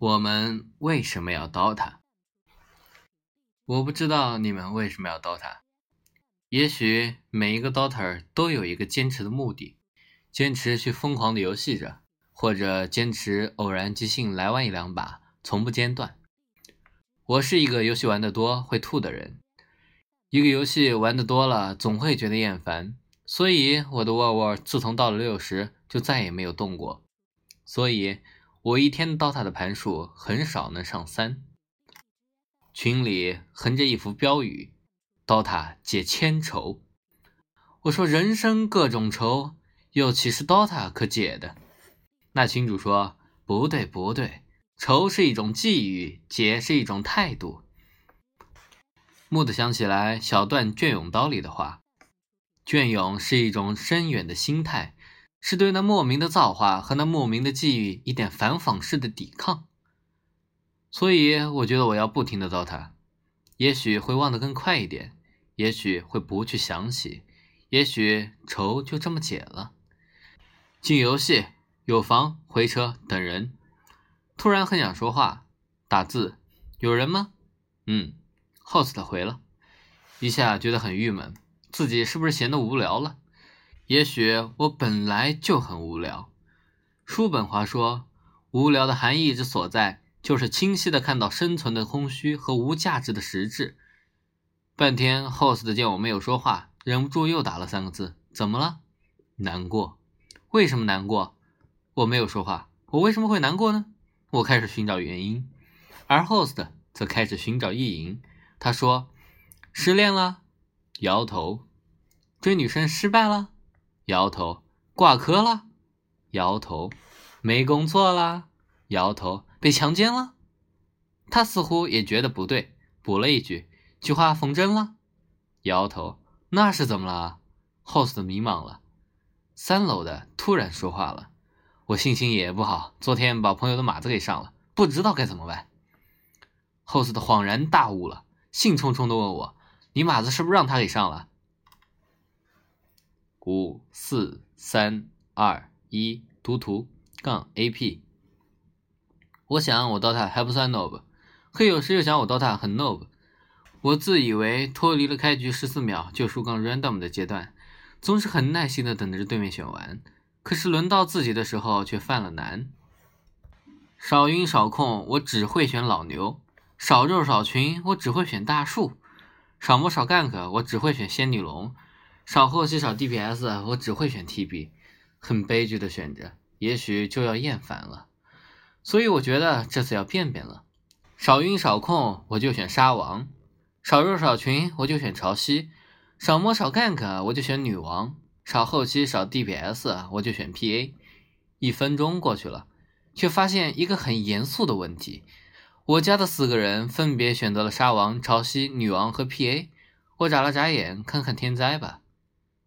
我们为什么要 DOTA？我不知道你们为什么要 DOTA。也许每一个 DOTA 都有一个坚持的目的，坚持去疯狂的游戏着，或者坚持偶然即兴来玩一两把，从不间断。我是一个游戏玩得多会吐的人，一个游戏玩得多了总会觉得厌烦，所以我的沃沃自从到了六十就再也没有动过，所以。我一天 DOTA 的盘数很少能上三。群里横着一幅标语：“DOTA 解千愁。”我说：“人生各种愁，又岂是 DOTA 可解的？”那群主说：“不对，不对，愁是一种际遇，解是一种态度。”蓦地想起来小段《隽永刀》里的话：“隽永是一种深远的心态。”是对那莫名的造化和那莫名的际遇一点反讽式的抵抗，所以我觉得我要不停的糟蹋，也许会忘得更快一点，也许会不去想起，也许愁就这么解了。进游戏，有房，回车，等人。突然很想说话，打字，有人吗？嗯，host 回了，一下觉得很郁闷，自己是不是闲得无聊了？也许我本来就很无聊。叔本华说，无聊的含义之所在，就是清晰的看到生存的空虚和无价值的实质。半天，host 见我没有说话，忍不住又打了三个字：“怎么了？难过？为什么难过？”我没有说话，我为什么会难过呢？我开始寻找原因，而 host 则开始寻找意淫。他说：“失恋了？”摇头。追女生失败了？摇头，挂科了；摇头，没工作了；摇头，被强奸了。他似乎也觉得不对，补了一句：“菊花缝针了。”摇头，那是怎么了？host 迷茫了。三楼的突然说话了：“我心情也不好，昨天把朋友的马子给上了，不知道该怎么办。”host 恍然大悟了，兴冲冲的问我：“你马子是不是让他给上了？”五四三二一，读图杠 AP。我想我 DOTA 还不算 noob，可有时又想我 DOTA 很 NOB。我自以为脱离了开局十四秒就输杠 random 的阶段，总是很耐心的等着对面选完。可是轮到自己的时候却犯了难。少晕少控，我只会选老牛；少肉少群，我只会选大树；少魔少 gank，我只会选仙女龙。少后期少 DPS，我只会选 TB，很悲剧的选择，也许就要厌烦了。所以我觉得这次要变变了。少晕少控，我就选沙王；少肉少群，我就选潮汐；少摸少 gank，我就选女王；少后期少 DPS，我就选 PA。一分钟过去了，却发现一个很严肃的问题：我家的四个人分别选择了沙王、潮汐、女王和 PA。我眨了眨眼，看看天灾吧。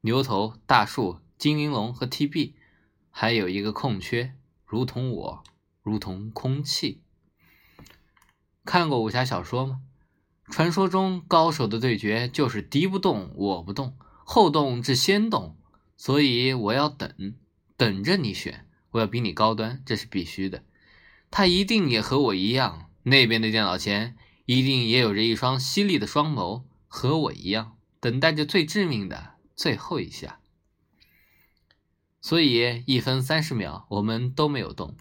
牛头、大树、精灵龙和 TB，还有一个空缺，如同我，如同空气。看过武侠小说吗？传说中高手的对决就是敌不动我不动，后动至先动，所以我要等，等着你选。我要比你高端，这是必须的。他一定也和我一样，那边的电脑前一定也有着一双犀利的双眸，和我一样，等待着最致命的。最后一下，所以一分三十秒我们都没有动，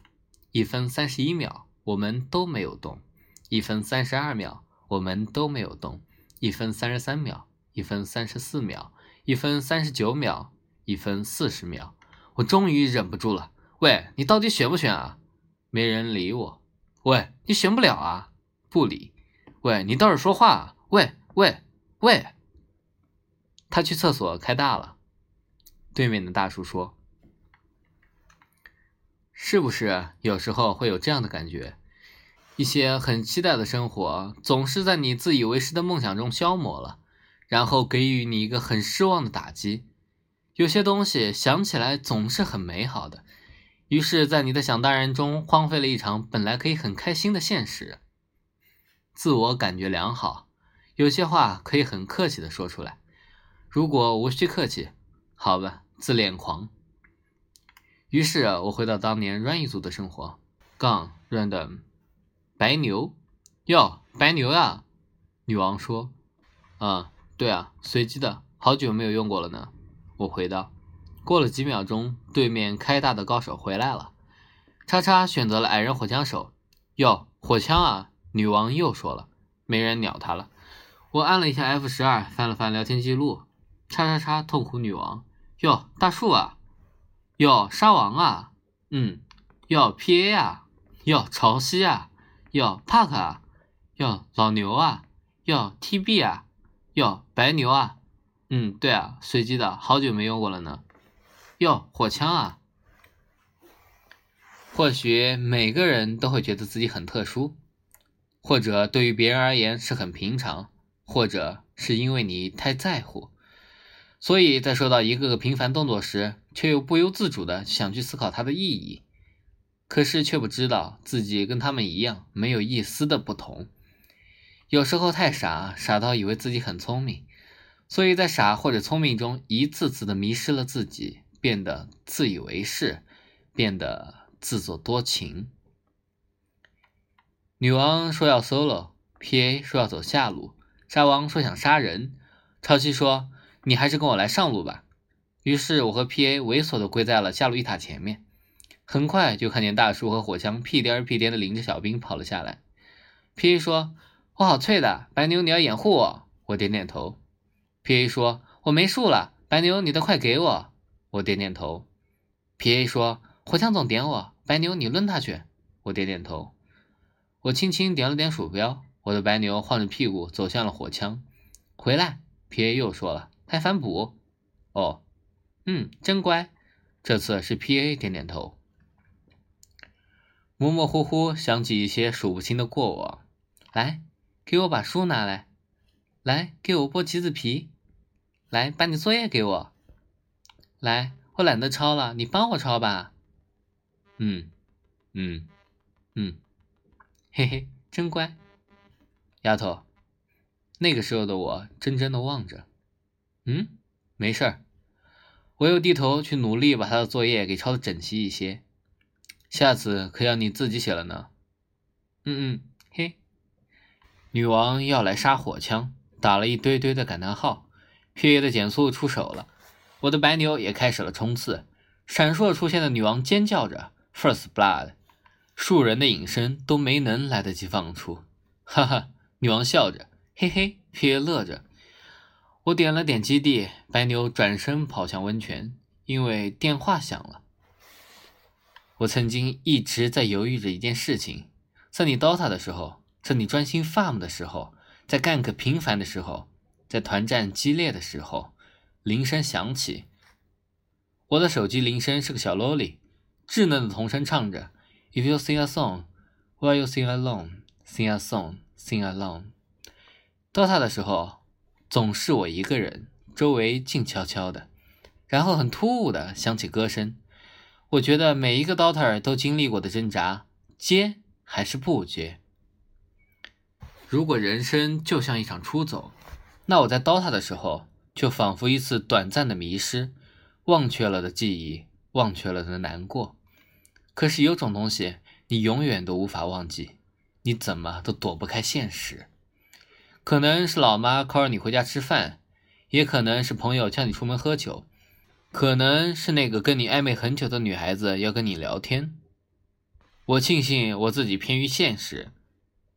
一分三十一秒我们都没有动，一分三十二秒我们都没有动，一分三十三秒，一分三十四秒，一分三十九秒，一分四十秒，我终于忍不住了。喂，你到底选不选啊？没人理我。喂，你选不了啊？不理。喂，你倒是说话啊。喂喂喂。他去厕所开大了。对面的大叔说：“是不是有时候会有这样的感觉？一些很期待的生活，总是在你自以为是的梦想中消磨了，然后给予你一个很失望的打击。有些东西想起来总是很美好的，于是，在你的想当然中荒废了一场本来可以很开心的现实。自我感觉良好，有些话可以很客气的说出来。”如果无需客气，好吧，自恋狂。于是我回到当年 run 一组的生活，杠 random，白牛。哟，白牛呀！女王说：“嗯，对啊，随机的，好久没有用过了呢。”我回道。过了几秒钟，对面开大的高手回来了。叉叉选择了矮人火枪手。哟，火枪啊！女王又说了。没人鸟他了。我按了一下 F 十二，翻了翻聊天记录。叉叉叉，痛苦女王。哟，大树啊！哟，沙王啊！嗯，哟，PA 啊！哟，潮汐啊！哟，Park 啊！哟，老牛啊！哟，TB 啊！哟，白牛啊！嗯，对啊，随机的，好久没用过了呢。哟，火枪啊！或许每个人都会觉得自己很特殊，或者对于别人而言是很平常，或者是因为你太在乎，所以在说到一个个平凡动作时，却又不由自主的想去思考它的意义，可是却不知道自己跟他们一样，没有一丝的不同。有时候太傻，傻到以为自己很聪明，所以在傻或者聪明中一次次的迷失了自己。变得自以为是，变得自作多情。女王说要 solo，P.A. 说要走下路，沙王说想杀人，超七说你还是跟我来上路吧。于是我和 P.A. 猥琐的跪在了下路一塔前面，很快就看见大叔和火枪屁颠儿屁颠的领着小兵跑了下来。P.A. 说：“我好脆的，白牛你要掩护我。”我点点头。P.A. 说：“我没树了，白牛你得快给我。”我点点头，P.A. 说：“火枪总点我，白牛你抡他去。”我点点头，我轻轻点了点鼠标，我的白牛晃着屁股走向了火枪。回来，P.A. 又说了：“还反补。”哦，嗯，真乖。这次是 P.A. 点点头。模模糊糊想起一些数不清的过往。来，给我把书拿来。来，给我剥橘子皮。来，把你作业给我。来，我懒得抄了，你帮我抄吧。嗯，嗯，嗯，嘿嘿，真乖，丫头。那个时候的我，怔怔的望着。嗯，没事儿。我又低头去努力把他的作业给抄的整齐一些。下次可要你自己写了呢。嗯嗯，嘿。女王要来杀火枪，打了一堆堆的感叹号。P.A. 的减速出手了。我的白牛也开始了冲刺，闪烁出现的女王尖叫着 “First Blood”，数人的隐身都没能来得及放出，哈哈！女王笑着，嘿嘿，皮乐着。我点了点基地，白牛转身跑向温泉，因为电话响了。我曾经一直在犹豫着一件事情，在你 DOTA 的时候，在你专心 farm 的时候，在 gank 频繁的时候，在团战激烈的时候。铃声响起，我的手机铃声是个小萝莉，稚嫩的童声唱着：“If you sing a song, while you sing alone, sing a song, sing alone。” DOTA 的时候，总是我一个人，周围静悄悄的，然后很突兀的响起歌声。我觉得每一个 DOTA 都经历过的挣扎，接还是不接？如果人生就像一场出走，那我在 DOTA 的时候。就仿佛一次短暂的迷失，忘却了的记忆，忘却了的难过。可是有种东西，你永远都无法忘记，你怎么都躲不开现实。可能是老妈 call 你回家吃饭，也可能是朋友叫你出门喝酒，可能是那个跟你暧昧很久的女孩子要跟你聊天。我庆幸我自己偏于现实，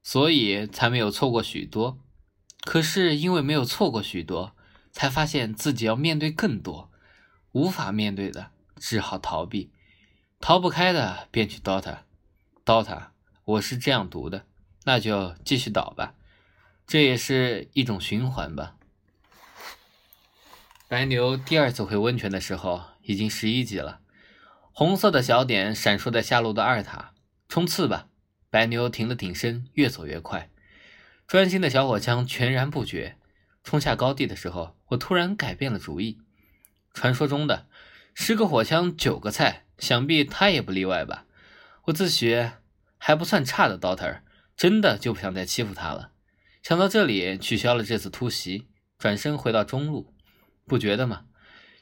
所以才没有错过许多。可是因为没有错过许多。才发现自己要面对更多，无法面对的只好逃避，逃不开的便去 DOTA，DOTA，我是这样读的，那就继续倒吧，这也是一种循环吧。白牛第二次回温泉的时候已经十一级了，红色的小点闪烁在下路的二塔，冲刺吧！白牛停了挺身，越走越快，专心的小火枪全然不觉。冲下高地的时候，我突然改变了主意。传说中的十个火枪九个菜，想必他也不例外吧？我自诩还不算差的 d o t e r 真的就不想再欺负他了。想到这里，取消了这次突袭，转身回到中路。不觉得吗？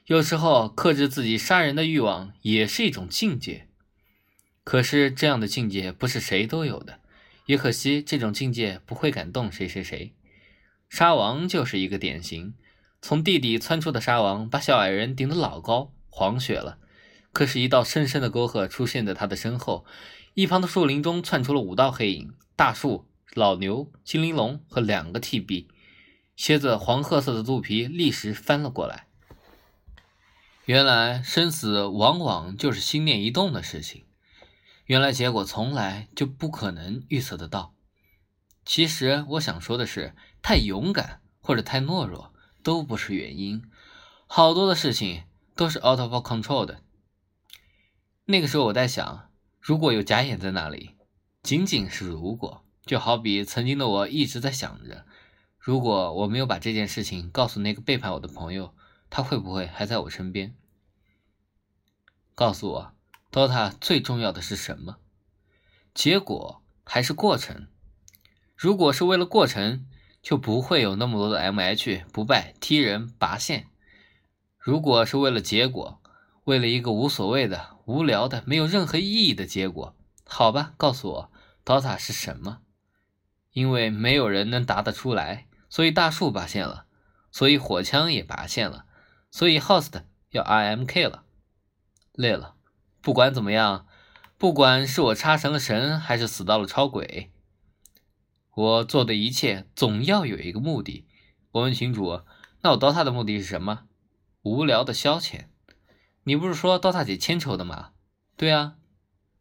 有时候克制自己杀人的欲望也是一种境界。可是这样的境界不是谁都有的，也可惜这种境界不会感动谁谁谁。沙王就是一个典型，从地底窜出的沙王把小矮人顶得老高，黄血了。可是，一道深深的沟壑出现在他的身后，一旁的树林中窜出了五道黑影：大树、老牛、精灵龙和两个 TB。蝎子黄褐色的肚皮立时翻了过来。原来生死往往就是心念一动的事情。原来结果从来就不可能预测得到。其实我想说的是，太勇敢或者太懦弱都不是原因。好多的事情都是 out of control 的。那个时候我在想，如果有假眼在那里，仅仅是如果，就好比曾经的我一直在想着，如果我没有把这件事情告诉那个背叛我的朋友。他会不会还在我身边？告诉我，DOTA 最重要的是什么？结果还是过程？如果是为了过程，就不会有那么多的 MH 不败踢人拔线；如果是为了结果，为了一个无所谓的、无聊的、没有任何意义的结果，好吧，告诉我，DOTA 是什么？因为没有人能答得出来，所以大树拔线了，所以火枪也拔线了。所以，host 要 rmk 了，累了。不管怎么样，不管是我插成了神，还是死到了超鬼，我做的一切总要有一个目的。我问群主：“那我 DOTA 的目的是什么？”无聊的消遣。你不是说 DOTA 姐牵抽的吗？对啊。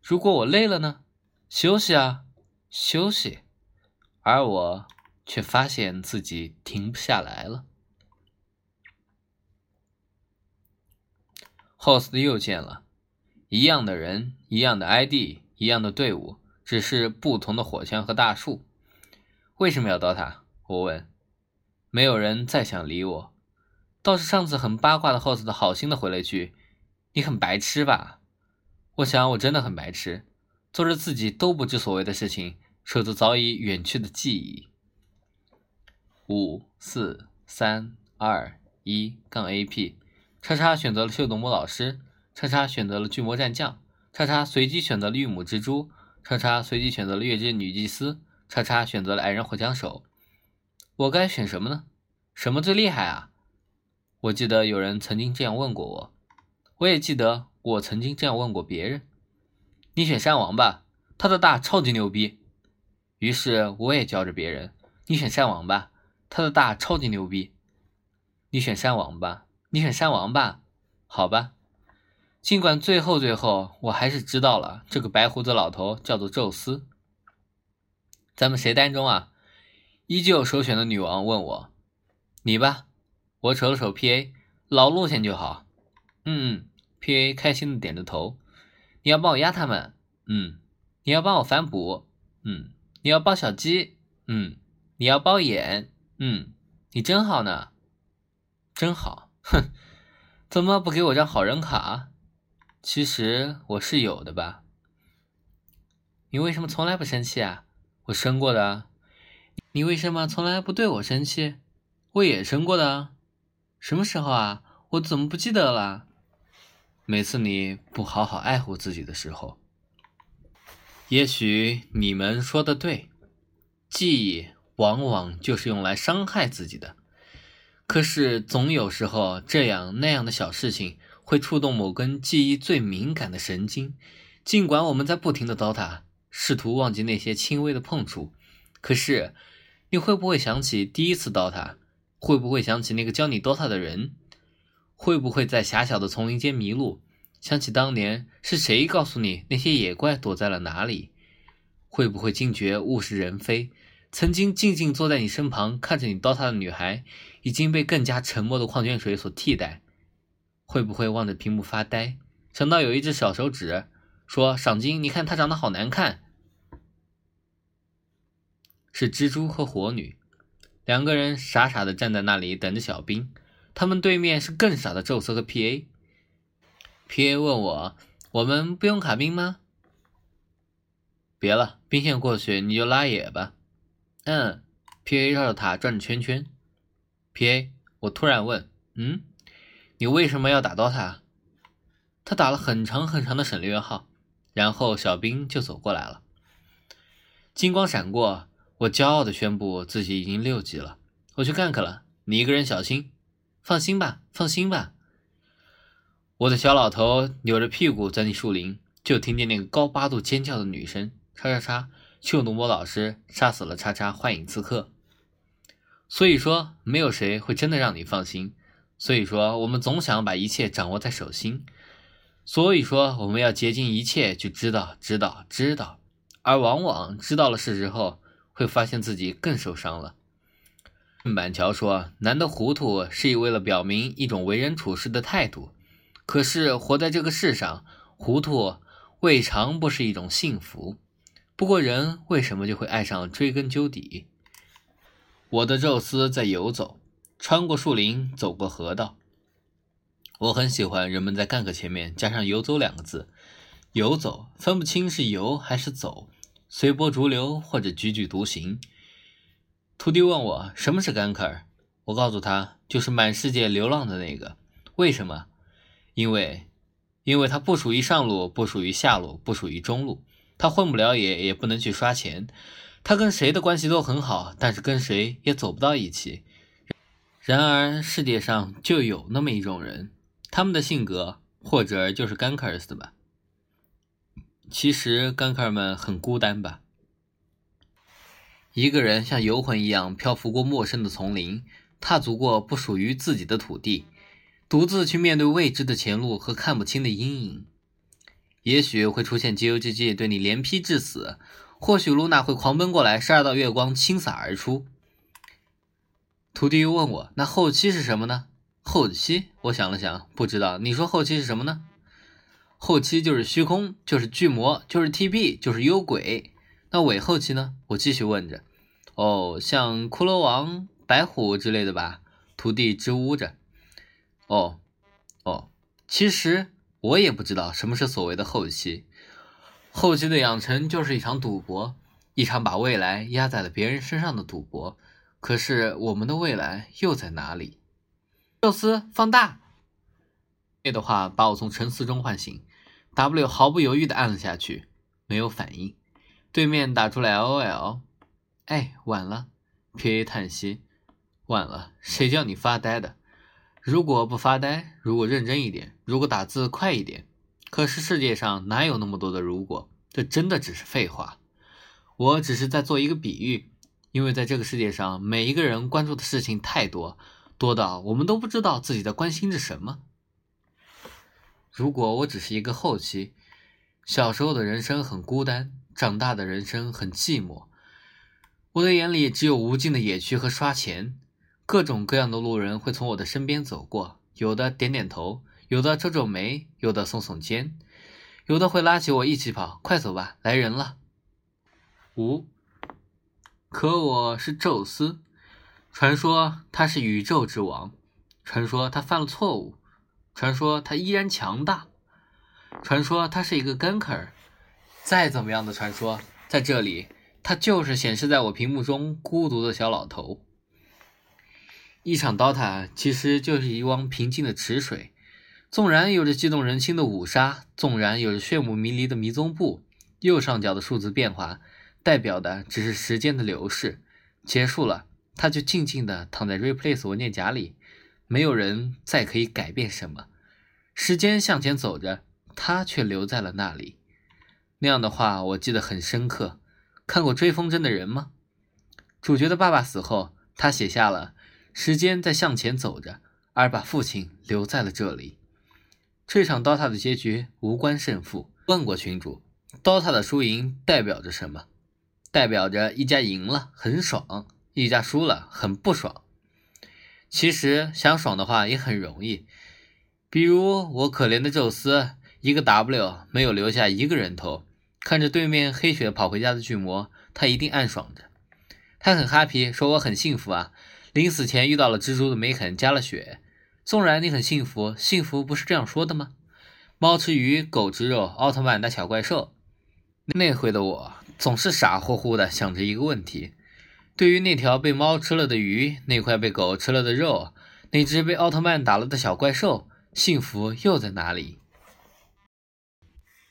如果我累了呢？休息啊，休息。而我却发现自己停不下来了。host 又见了，一样的人，一样的 ID，一样的队伍，只是不同的火枪和大树。为什么要刀塔？我问。没有人再想理我，倒是上次很八卦的 host 好心的回了一句：“你很白痴吧？”我想我真的很白痴，做着自己都不知所谓的事情，守着早已远去的记忆。五四三二一杠 AP。叉叉选择了秀逗魔老师，叉叉选择了巨魔战将，叉叉随机选择了御母蜘蛛，叉叉随机选择了月之女祭司，叉叉选择了矮人火枪手。我该选什么呢？什么最厉害啊？我记得有人曾经这样问过我，我也记得我曾经这样问过别人。你选山王吧，他的大超级牛逼。于是我也教着别人，你选山王吧，他的大超级牛逼。你选山王吧。你选山王吧，好吧。尽管最后最后，我还是知道了这个白胡子老头叫做宙斯。咱们谁单中啊？依旧首选的女王问我：“你吧。”我瞅了瞅 P.A，老路线就好。嗯嗯，P.A 开心的点着头。你要帮我压他们？嗯。你要帮我反哺？嗯。你要抱小鸡？嗯。你要包眼？嗯。你真好呢，真好。哼，怎么不给我张好人卡？其实我是有的吧。你为什么从来不生气啊？我生过的。你为什么从来不对我生气？我也生过的。什么时候啊？我怎么不记得了？每次你不好好爱护自己的时候。也许你们说的对，记忆往往就是用来伤害自己的。可是，总有时候这样那样的小事情会触动某根记忆最敏感的神经。尽管我们在不停的刀塔，试图忘记那些轻微的碰触，可是，你会不会想起第一次刀塔？会不会想起那个教你 dota 的人？会不会在狭小的丛林间迷路？想起当年是谁告诉你那些野怪躲在了哪里？会不会惊觉物是人非？曾经静静坐在你身旁看着你刀塔的女孩，已经被更加沉默的矿泉水所替代。会不会望着屏幕发呆，想到有一只小手指说：“赏金，你看她长得好难看。”是蜘蛛和火女，两个人傻傻的站在那里等着小兵。他们对面是更傻的宙斯和 P.A。P.A 问我：“我们不用卡兵吗？”别了，兵线过去你就拉野吧。嗯，P.A. 绕着塔转着圈圈。P.A. 我突然问：“嗯，你为什么要打 DOTA？” 他打了很长很长的省略号，然后小兵就走过来了。金光闪过，我骄傲地宣布自己已经六级了。我去 gank 了，你一个人小心。放心吧，放心吧。我的小老头扭着屁股钻进树林，就听见那个高八度尖叫的女声：“叉叉叉，秀奴魔老师杀死了叉叉幻影刺客。”所以说，没有谁会真的让你放心。所以说，我们总想把一切掌握在手心。所以说，我们要竭尽一切去知道、知道、知道。而往往知道了事实后，会发现自己更受伤了。郑板桥说：“难得糊涂，是以为了表明一种为人处事的态度。可是活在这个世上，糊涂未尝不是一种幸福。不过人为什么就会爱上追根究底？”我的宙斯在游走，穿过树林，走过河道。我很喜欢人们在 gank 前面加上游走两个字。游走分不清是游还是走，随波逐流或者踽踽独行。徒弟问我什么是 ganker，我告诉他就是满世界流浪的那个。为什么？因为，因为他不属于上路，不属于下路，不属于中路，他混不了野，也不能去刷钱。他跟谁的关系都很好，但是跟谁也走不到一起。然而世界上就有那么一种人，他们的性格或者就是 gankers 吧。其实 ganker 们很孤单吧。一个人像游魂一样漂浮过陌生的丛林，踏足过不属于自己的土地，独自去面对未知的前路和看不清的阴影。也许会出现 GOGG 对你连劈致死，或许露娜会狂奔过来，十二道月光倾洒而出。徒弟又问我：“那后期是什么呢？”后期，我想了想，不知道。你说后期是什么呢？后期就是虚空，就是巨魔，就是 TP，就是幽鬼。那尾后期呢？我继续问着。哦，像骷髅王、白虎之类的吧？徒弟支吾着。哦，哦，其实我也不知道什么是所谓的后期。后期的养成就是一场赌博，一场把未来压在了别人身上的赌博。可是我们的未来又在哪里？宙斯放大。这的话把我从沉思中唤醒。W 毫不犹豫地按了下去，没有反应。对面打出来 LOL，哎，晚了。PA 叹息，晚了。谁叫你发呆的？如果不发呆，如果认真一点，如果打字快一点。可是世界上哪有那么多的如果？这真的只是废话。我只是在做一个比喻，因为在这个世界上，每一个人关注的事情太多，多到我们都不知道自己在关心着什么。如果我只是一个后期，小时候的人生很孤单。长大的人生很寂寞，我的眼里只有无尽的野区和刷钱。各种各样的路人会从我的身边走过，有的点点头，有的皱皱眉，有的耸耸肩，有的会拉起我一起跑。快走吧，来人了。五，可我是宙斯，传说他是宇宙之王，传说他犯了错误，传说他依然强大，传说他是一个 ganker。再怎么样的传说，在这里，他就是显示在我屏幕中孤独的小老头。一场 DOTA 其实就是一汪平静的池水，纵然有着激动人心的五杀，纵然有着炫目迷离的迷踪步，右上角的数字变化，代表的只是时间的流逝。结束了，它就静静地躺在 Replace 文件夹里，没有人再可以改变什么。时间向前走着，它却留在了那里。那样的话，我记得很深刻。看过《追风筝的人》吗？主角的爸爸死后，他写下了“时间在向前走着”，而把父亲留在了这里。这场 DOTA 的结局无关胜负。问过群主，DOTA 的输赢代表着什么？代表着一家赢了很爽，一家输了很不爽。其实想爽的话也很容易，比如我可怜的宙斯，一个 W 没有留下一个人头。看着对面黑血跑回家的巨魔，他一定暗爽着。他很 happy，说我很幸福啊。临死前遇到了蜘蛛的梅肯，加了血。纵然你很幸福，幸福不是这样说的吗？猫吃鱼，狗吃肉，奥特曼打小怪兽。那回的我总是傻乎乎的想着一个问题：对于那条被猫吃了的鱼，那块被狗吃了的肉，那只被奥特曼打了的小怪兽，幸福又在哪里？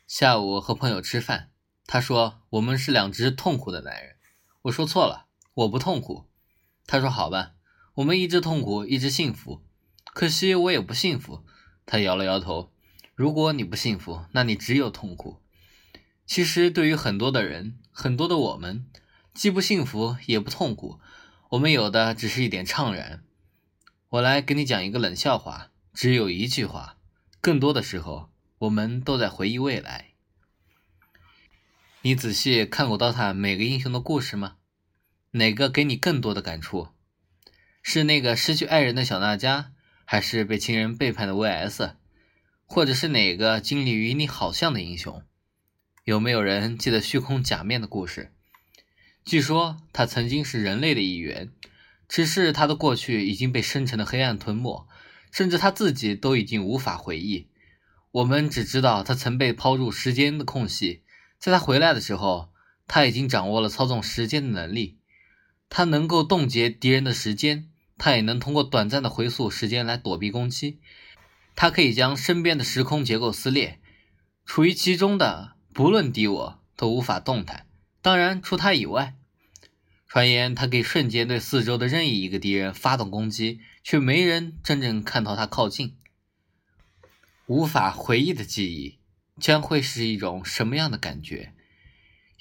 下午和朋友吃饭，他说：“我们是两只痛苦的男人。”我说错了，我不痛苦。他说：“好吧，我们一直痛苦，一直幸福。可惜我也不幸福。”他摇了摇头。如果你不幸福，那你只有痛苦。其实，对于很多的人，很多的我们，既不幸福也不痛苦，我们有的只是一点怅然。我来给你讲一个冷笑话，只有一句话。更多的时候，我们都在回忆未来。你仔细看过刀塔每个英雄的故事吗？哪个给你更多的感触？是那个失去爱人的小娜迦，还是被情人背叛的 V.S.？或者是哪个经历与你好像的英雄？有没有人记得虚空假面的故事？据说他曾经是人类的一员，只是他的过去已经被深沉的黑暗吞没，甚至他自己都已经无法回忆。我们只知道他曾被抛入时间的空隙，在他回来的时候，他已经掌握了操纵时间的能力。他能够冻结敌人的时间，他也能通过短暂的回溯时间来躲避攻击。他可以将身边的时空结构撕裂，处于其中的。不论敌我都无法动弹，当然除他以外。传言他可以瞬间对四周的任意一个敌人发动攻击，却没人真正看到他靠近。无法回忆的记忆将会是一种什么样的感觉？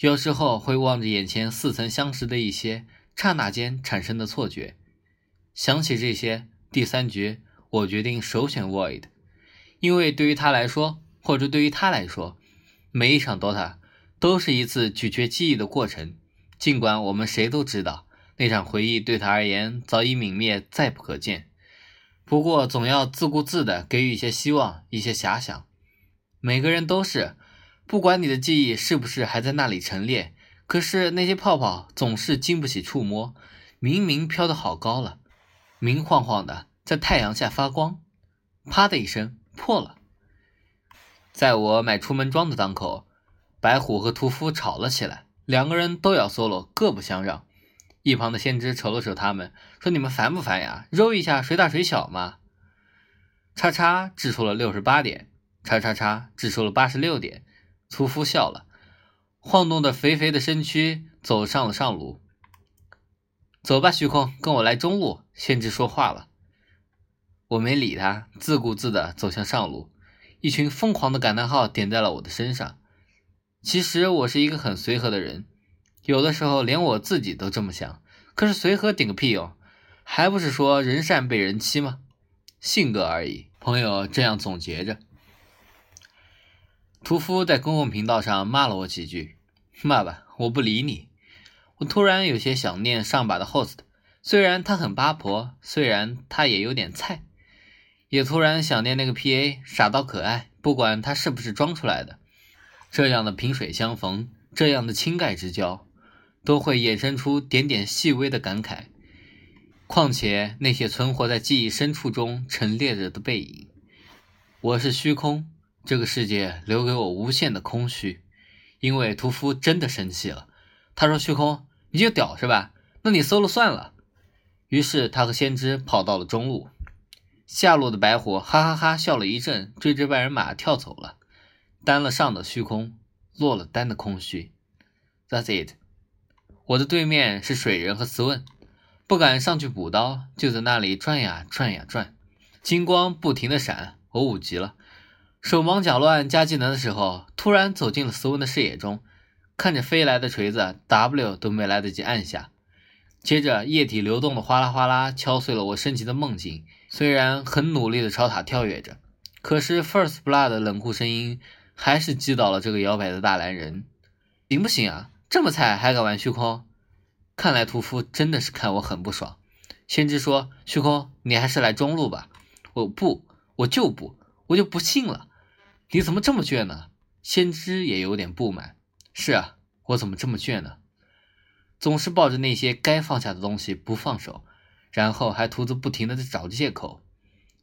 有时候会望着眼前似曾相识的一些刹那间产生的错觉。想起这些，第三局我决定首选 Void，因为对于他来说，或者对于他来说。每一场 DOTA 都是一次咀嚼记忆的过程，尽管我们谁都知道那场回忆对他而言早已泯灭，再不可见。不过，总要自顾自地给予一些希望，一些遐想。每个人都是，不管你的记忆是不是还在那里陈列，可是那些泡泡总是经不起触摸，明明飘得好高了，明晃晃的在太阳下发光，啪的一声破了。在我买出门装的当口，白虎和屠夫吵了起来，两个人都要 solo，各不相让。一旁的先知瞅了瞅他们，说：“你们烦不烦呀？揉一下谁大谁小嘛。”叉叉掷出了六十八点，叉叉叉掷出了八十六点。屠夫笑了，晃动着肥肥的身躯走上了上路。走吧，虚空，跟我来中路。先知说话了，我没理他，自顾自地走向上路。一群疯狂的感叹号点在了我的身上。其实我是一个很随和的人，有的时候连我自己都这么想。可是随和顶个屁用，还不是说人善被人欺吗？性格而已。朋友这样总结着。屠夫在公共频道上骂了我几句，骂吧，我不理你。我突然有些想念上把的 host，虽然他很八婆，虽然他也有点菜。也突然想念那个 P.A. 傻到可爱，不管他是不是装出来的，这样的萍水相逢，这样的倾盖之交，都会衍生出点点细微的感慨。况且那些存活在记忆深处中陈列着的背影，我是虚空，这个世界留给我无限的空虚。因为屠夫真的生气了，他说：“虚空，你就屌是吧？那你搜了算了。”于是他和先知跑到了中路。下路的白虎哈哈哈笑了一阵，追着万人马跳走了。单了上的虚空，落了单的空虚。That's it。我的对面是水人和斯文，不敢上去补刀，就在那里转呀转呀转，金光不停的闪。我五级了，手忙脚乱加技能的时候，突然走进了斯文的视野中，看着飞来的锤子，W 都没来得及按下。接着，液体流动的哗啦哗啦敲碎了我升级的梦境。虽然很努力的朝塔跳跃着，可是 First Blood 的冷酷声音还是击倒了这个摇摆的大蓝人。行不行啊？这么菜还敢玩虚空？看来屠夫真的是看我很不爽。先知说：“虚空，你还是来中路吧。”我不，我就不，我就不信了。你怎么这么倔呢？先知也有点不满。是啊，我怎么这么倔呢？总是抱着那些该放下的东西不放手，然后还徒自不停的在找借口。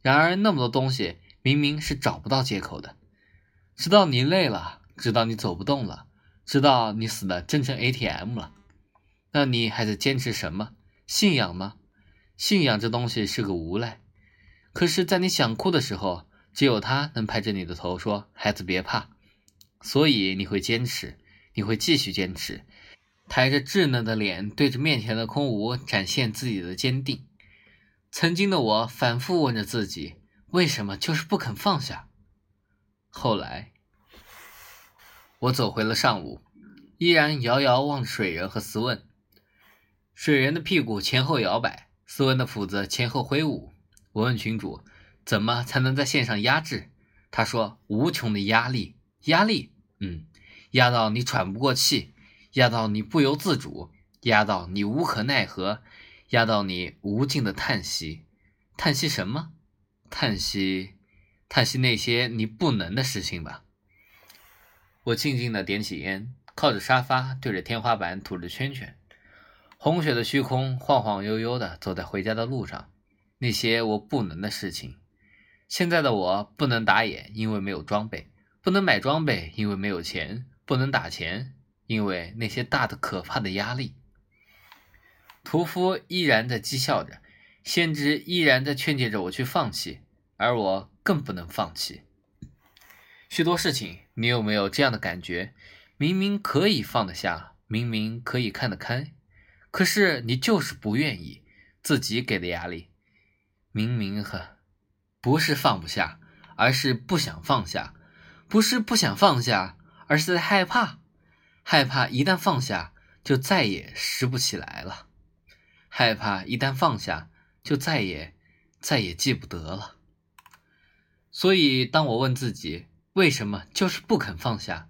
然而那么多东西明明是找不到借口的。直到你累了，直到你走不动了，直到你死的真成 ATM 了，那你还在坚持什么？信仰吗？信仰这东西是个无赖。可是，在你想哭的时候，只有他能拍着你的头说：“孩子别怕。”所以你会坚持。你会继续坚持，抬着稚嫩的脸，对着面前的空无，展现自己的坚定。曾经的我反复问着自己，为什么就是不肯放下？后来，我走回了上午，依然遥遥望着水人和斯文。水人的屁股前后摇摆，斯文的斧子前后挥舞。我问群主，怎么才能在线上压制？他说：无穷的压力，压力，嗯，压到你喘不过气，压到你不由自主，压到你无可奈何。压到你无尽的叹息，叹息什么？叹息，叹息那些你不能的事情吧。我静静的点起烟，靠着沙发，对着天花板吐着圈圈。红雪的虚空晃晃悠悠的走在回家的路上。那些我不能的事情。现在的我不能打野，因为没有装备；不能买装备，因为没有钱；不能打钱，因为那些大的可怕的压力。屠夫依然在讥笑着，先知依然在劝诫着我去放弃，而我更不能放弃。许多事情，你有没有这样的感觉？明明可以放得下，明明可以看得开，可是你就是不愿意。自己给的压力，明明很不是放不下，而是不想放下；不是不想放下，而是在害怕，害怕一旦放下，就再也拾不起来了。害怕一旦放下，就再也再也记不得了。所以，当我问自己为什么就是不肯放下，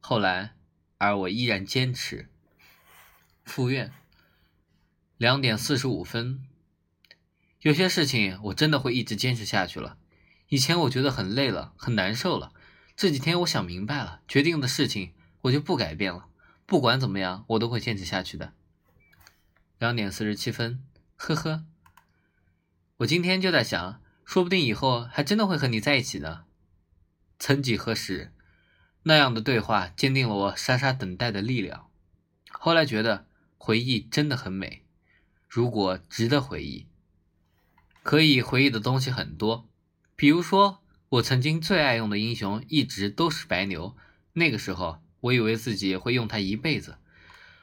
后来，而我依然坚持。复院，两点四十五分。有些事情我真的会一直坚持下去了。以前我觉得很累了，很难受了。这几天我想明白了，决定的事情我就不改变了。不管怎么样，我都会坚持下去的。两点四十七分，呵呵，我今天就在想，说不定以后还真的会和你在一起呢。曾几何时，那样的对话坚定了我傻傻等待的力量。后来觉得回忆真的很美，如果值得回忆，可以回忆的东西很多。比如说，我曾经最爱用的英雄一直都是白牛，那个时候我以为自己会用它一辈子，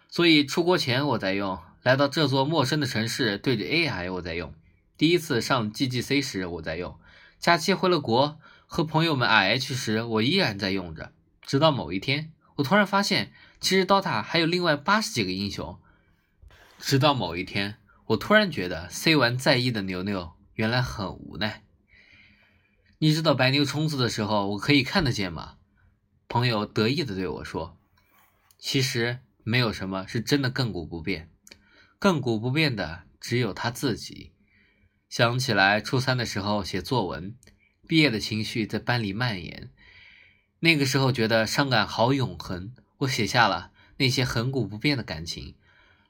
所以出国前我在用。来到这座陌生的城市，对着 AI 我在用；第一次上 GGC 时我在用；假期回了国和朋友们 RH 时，我依然在用着。直到某一天，我突然发现，其实 DOTA 还有另外八十几个英雄。直到某一天，我突然觉得 C 完在意的牛牛原来很无奈。你知道白牛冲刺的时候，我可以看得见吗？朋友得意的对我说：“其实没有什么是真的亘古不变。”亘古不变的只有他自己。想起来初三的时候写作文，毕业的情绪在班里蔓延。那个时候觉得伤感好永恒，我写下了那些恒古不变的感情。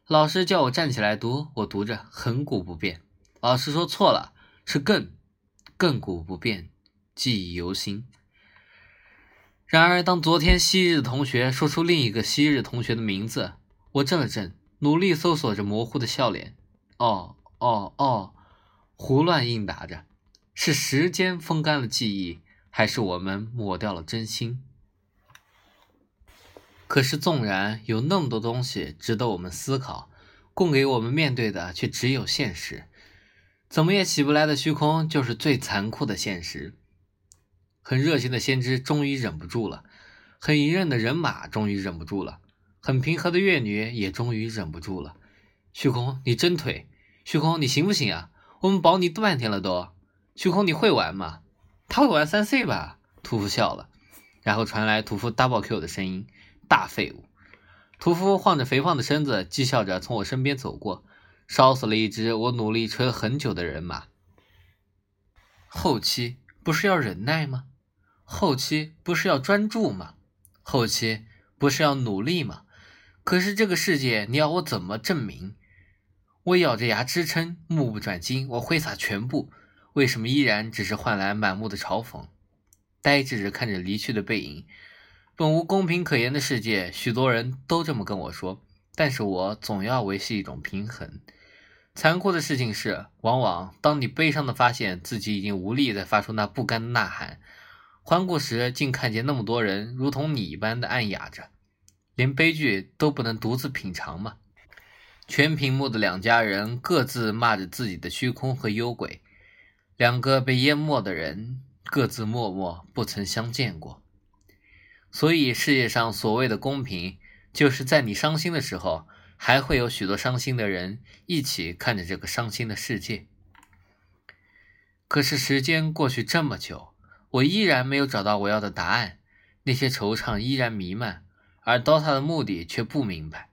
老师叫我站起来读，我读着恒古不变。老师说错了，是亘亘古不变，记忆犹新。然而，当昨天昔日同学说出另一个昔日同学的名字，我怔了怔。努力搜索着模糊的笑脸，哦哦哦，胡乱应答着。是时间风干了记忆，还是我们抹掉了真心？可是，纵然有那么多东西值得我们思考，供给我们面对的却只有现实。怎么也起不来的虚空，就是最残酷的现实。很热心的先知终于忍不住了，很隐忍的人马终于忍不住了。很平和的月女也终于忍不住了。虚空，你真腿！虚空，你行不行啊？我们保你半天了都。虚空，你会玩吗？他会玩三 C 吧？屠夫笑了，然后传来屠夫 double Q 的声音：“大废物！”屠夫晃着肥胖的身子，讥笑着从我身边走过，烧死了一只我努力锤了很久的人马。后期不是要忍耐吗？后期不是要专注吗？后期不是要努力吗？可是这个世界，你要我怎么证明？我咬着牙支撑，目不转睛，我挥洒全部，为什么依然只是换来满目的嘲讽？呆滞着看着离去的背影，本无公平可言的世界，许多人都这么跟我说，但是我总要维系一种平衡。残酷的事情是，往往当你悲伤的发现自己已经无力再发出那不甘的呐喊，环顾时，竟看见那么多人如同你一般的暗哑着。连悲剧都不能独自品尝吗？全屏幕的两家人各自骂着自己的虚空和幽鬼，两个被淹没的人各自默默不曾相见过。所以世界上所谓的公平，就是在你伤心的时候，还会有许多伤心的人一起看着这个伤心的世界。可是时间过去这么久，我依然没有找到我要的答案，那些惆怅依然弥漫。而 DOTA 的目的却不明白，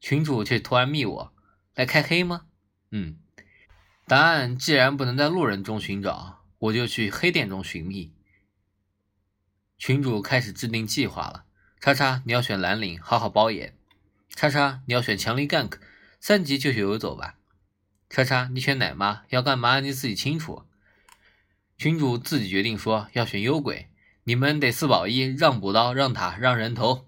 群主却突然密我来开黑吗？嗯，答案既然不能在路人中寻找，我就去黑店中寻觅。群主开始制定计划了。叉叉，你要选蓝领，好好包演。叉叉，你要选强力 gank，三级就去游走吧。叉叉，你选奶妈，要干嘛你自己清楚。群主自己决定说要选幽鬼，你们得四保一，让补刀，让塔，让人头。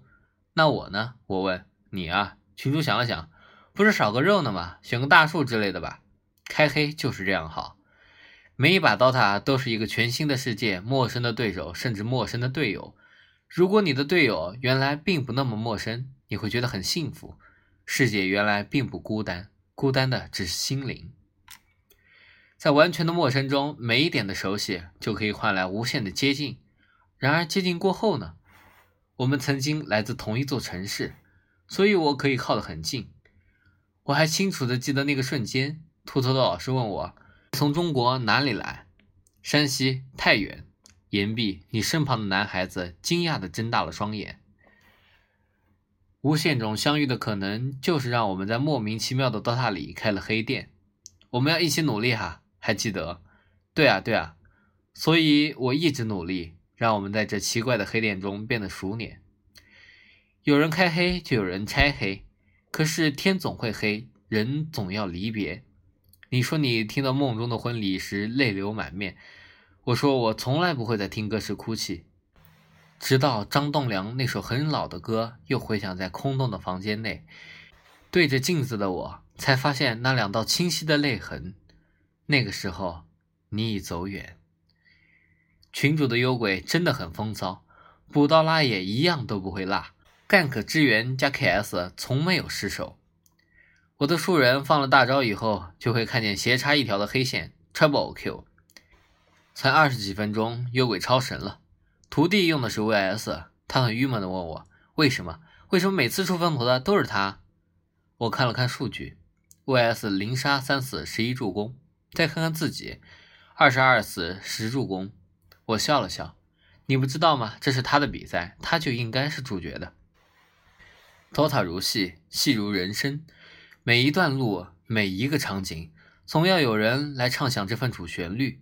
那我呢？我问你啊。群主想了想，不是少个肉呢吗？选个大树之类的吧。开黑就是这样好，每一把 DOTA 都是一个全新的世界，陌生的对手，甚至陌生的队友。如果你的队友原来并不那么陌生，你会觉得很幸福。世界原来并不孤单，孤单的只是心灵。在完全的陌生中，每一点的熟悉就可以换来无限的接近。然而接近过后呢？我们曾经来自同一座城市，所以我可以靠得很近。我还清楚地记得那个瞬间，秃头的老师问我：“从中国哪里来？”“山西太原。”岩壁，你身旁的男孩子惊讶地睁大了双眼。无限种相遇的可能，就是让我们在莫名其妙的 DOTA 里开了黑店。我们要一起努力哈，还记得？对啊，对啊。所以我一直努力。让我们在这奇怪的黑店中变得熟稔。有人开黑，就有人拆黑。可是天总会黑，人总要离别。你说你听到梦中的婚礼时泪流满面，我说我从来不会在听歌时哭泣。直到张栋梁那首很老的歌又回响在空洞的房间内，对着镜子的我才发现那两道清晰的泪痕。那个时候，你已走远。群主的幽鬼真的很风骚，补刀拉野一样都不会落，gank 支援加 ks 从没有失手。我的树人放了大招以后，就会看见斜插一条的黑线，trouble q。才二十几分钟，幽鬼超神了。徒弟用的是 vs，他很郁闷的问我为什么？为什么每次出风头的都是他？我看了看数据，vs 零杀三死十一助攻，再看看自己，二十二死十助攻。我笑了笑，你不知道吗？这是他的比赛，他就应该是主角的。DOTA 如戏，戏如人生，每一段路，每一个场景，总要有人来唱响这份主旋律。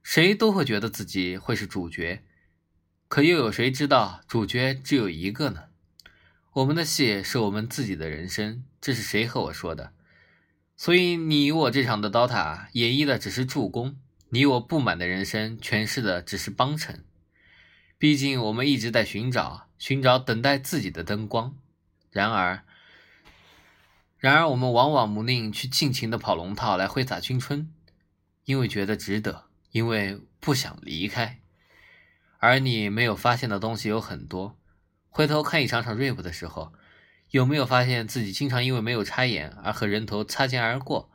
谁都会觉得自己会是主角，可又有谁知道主角只有一个呢？我们的戏是我们自己的人生，这是谁和我说的？所以你我这场的 DOTA 演绎的只是助攻。你我不满的人生，诠释的只是帮衬。毕竟我们一直在寻找，寻找等待自己的灯光。然而，然而我们往往不宁去尽情的跑龙套来挥洒青春，因为觉得值得，因为不想离开。而你没有发现的东西有很多。回头看一场场 rap 的时候，有没有发现自己经常因为没有插眼而和人头擦肩而过？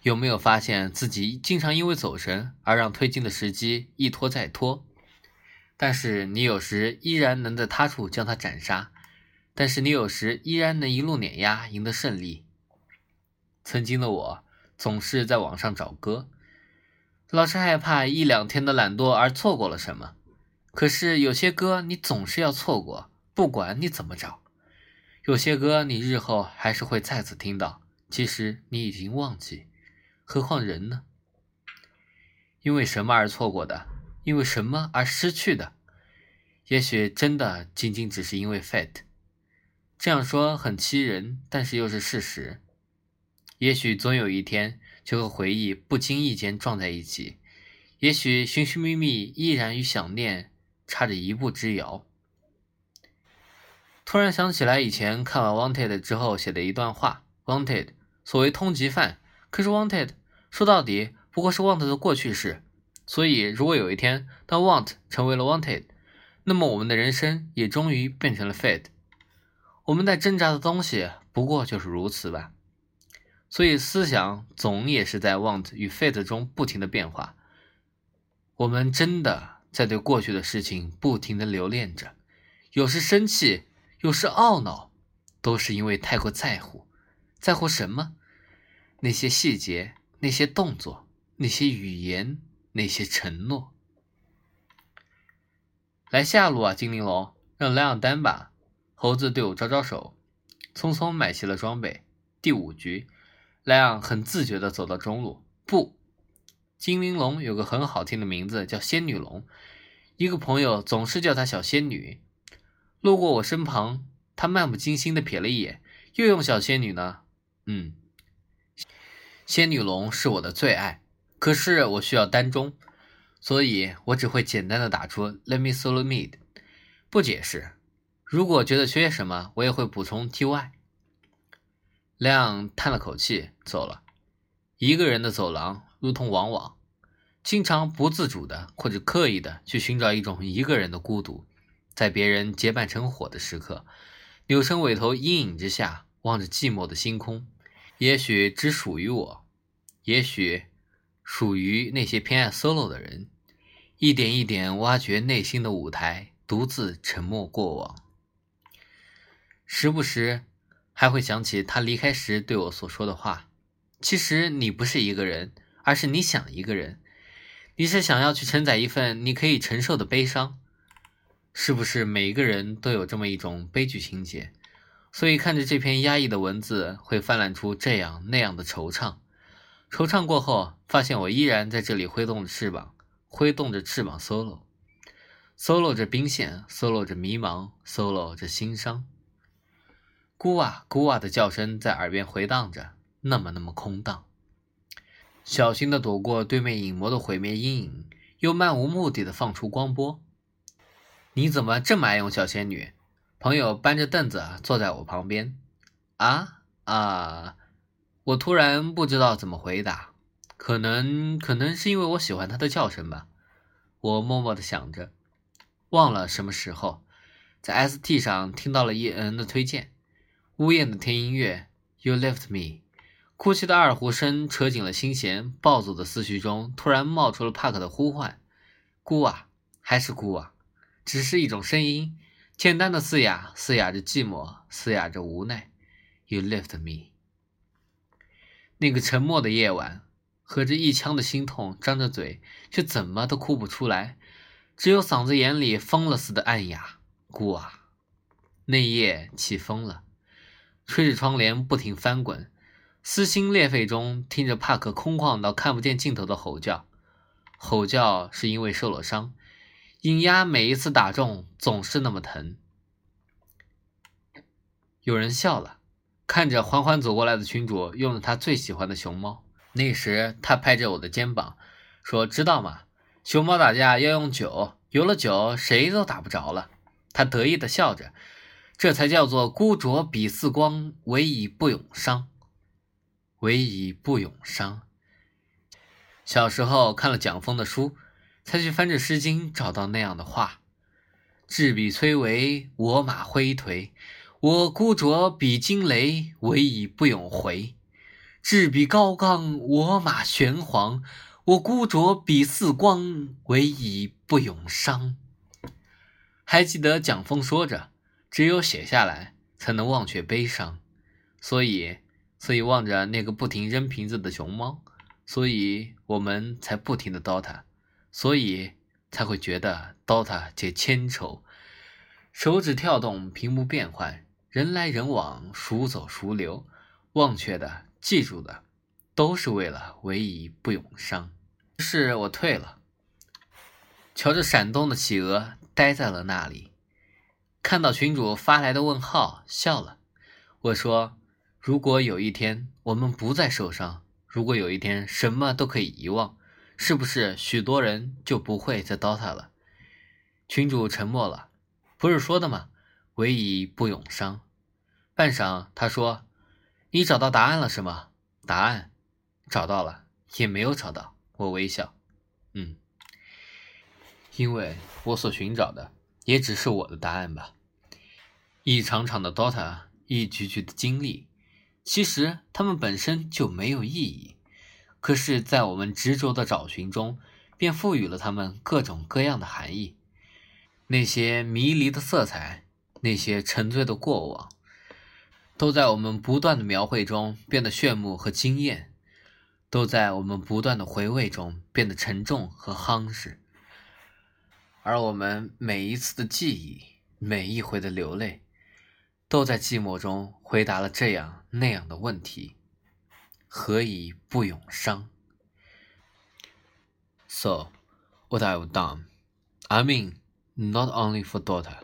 有没有发现自己经常因为走神而让推进的时机一拖再拖？但是你有时依然能在他处将他斩杀，但是你有时依然能一路碾压赢得胜利。曾经的我总是在网上找歌，老是害怕一两天的懒惰而错过了什么。可是有些歌你总是要错过，不管你怎么找；有些歌你日后还是会再次听到，其实你已经忘记。何况人呢？因为什么而错过的？因为什么而失去的？也许真的仅仅只是因为 fate。这样说很欺人，但是又是事实。也许总有一天，就和回忆不经意间撞在一起。也许寻寻觅觅，依然与想念差着一步之遥。突然想起来，以前看完 Wanted 之后写的一段话：Wanted，所谓通缉犯，可是 Wanted。说到底，不过是 want 的过去式。所以，如果有一天当 want 成为了 wanted，那么我们的人生也终于变成了 fate。我们在挣扎的东西不过就是如此吧。所以思想总也是在 want 与 fate 中不停的变化。我们真的在对过去的事情不停的留恋着，有时生气，有时懊恼，都是因为太过在乎。在乎什么？那些细节，那些动作，那些语言，那些承诺。来下路啊，精灵龙，让莱昂丹吧。猴子对我招招手，匆匆买齐了装备。第五局，莱昂很自觉地走到中路。不，精灵龙有个很好听的名字，叫仙女龙。一个朋友总是叫她小仙女。路过我身旁，他漫不经心地瞥了一眼，又用小仙女呢。嗯，仙女龙是我的最爱，可是我需要单中。所以我只会简单的打出 Let me solo mid，不解释。如果觉得缺什么，我也会补充 Ty。亮叹了口气走了。一个人的走廊如同往往，经常不自主的或者刻意的去寻找一种一个人的孤独，在别人结伴成伙的时刻，扭身尾头阴影之下望着寂寞的星空。也许只属于我，也许。属于那些偏爱 solo 的人，一点一点挖掘内心的舞台，独自沉默过往。时不时还会想起他离开时对我所说的话：“其实你不是一个人，而是你想一个人。你是想要去承载一份你可以承受的悲伤。是不是每一个人都有这么一种悲剧情节？所以看着这篇压抑的文字，会泛滥出这样那样的惆怅。”惆怅过后，发现我依然在这里挥动着翅膀，挥动着翅膀 solo，solo 着兵线，solo 着迷茫，solo 着心伤。咕啊咕啊的叫声在耳边回荡着，那么那么空荡。小心的躲过对面影魔的毁灭阴影，又漫无目的的放出光波。你怎么这么爱用小仙女？朋友搬着凳子坐在我旁边。啊啊！我突然不知道怎么回答，可能可能是因为我喜欢它的叫声吧。我默默的想着，忘了什么时候，在 ST 上听到了叶恩的推荐，呜咽的听音乐，You left me，哭泣的二胡声扯紧了心弦，暴走的思绪中突然冒出了帕克的呼唤，哭啊，还是哭啊，只是一种声音，简单的嘶哑，嘶哑着寂寞，嘶哑着无奈，You left me。那个沉默的夜晚，和着一腔的心痛，张着嘴却怎么都哭不出来，只有嗓子眼里疯了似的暗哑。哭啊！那夜起风了，吹着窗帘不停翻滚，撕心裂肺中听着帕克空旷到看不见尽头的吼叫。吼叫是因为受了伤，引压每一次打中总是那么疼。有人笑了。看着缓缓走过来的群主，用了他最喜欢的熊猫。那时他拍着我的肩膀，说：“知道吗？熊猫打架要用酒，有了酒，谁都打不着了。”他得意的笑着，这才叫做孤酌比似光，唯以不永伤。唯以不永伤。小时候看了蒋峰的书，才去翻着《诗经》，找到那样的话：“执笔崔嵬，我马挥颓。”我孤酌比惊雷，唯以不永回；志比高冈，我马玄黄。我孤酌比似光，唯以不永伤。还记得蒋峰说着：“只有写下来，才能忘却悲伤。”所以，所以望着那个不停扔瓶子的熊猫，所以我们才不停的 DOTA，所以才会觉得 DOTA 皆千愁。手指跳动，屏幕变换。人来人往，孰走孰留？忘却的、记住的，都是为了唯一不永伤。于是我退了，瞧着闪动的企鹅，呆在了那里。看到群主发来的问号，笑了。我说：“如果有一天我们不再受伤，如果有一天什么都可以遗忘，是不是许多人就不会再 DOTA 了？”群主沉默了。不是说的吗？唯以不永伤。半晌，他说：“你找到答案了是吗？”答案找到了，也没有找到。我微笑，嗯，因为我所寻找的也只是我的答案吧。一场场的 DOTA，一局局的经历，其实它们本身就没有意义，可是，在我们执着的找寻中，便赋予了它们各种各样的含义。那些迷离的色彩，那些沉醉的过往，都在我们不断的描绘中变得炫目和惊艳，都在我们不断的回味中变得沉重和夯实。而我们每一次的记忆，每一回的流泪，都在寂寞中回答了这样那样的问题：何以不永伤？So, what I've done, I mean, not only for daughter.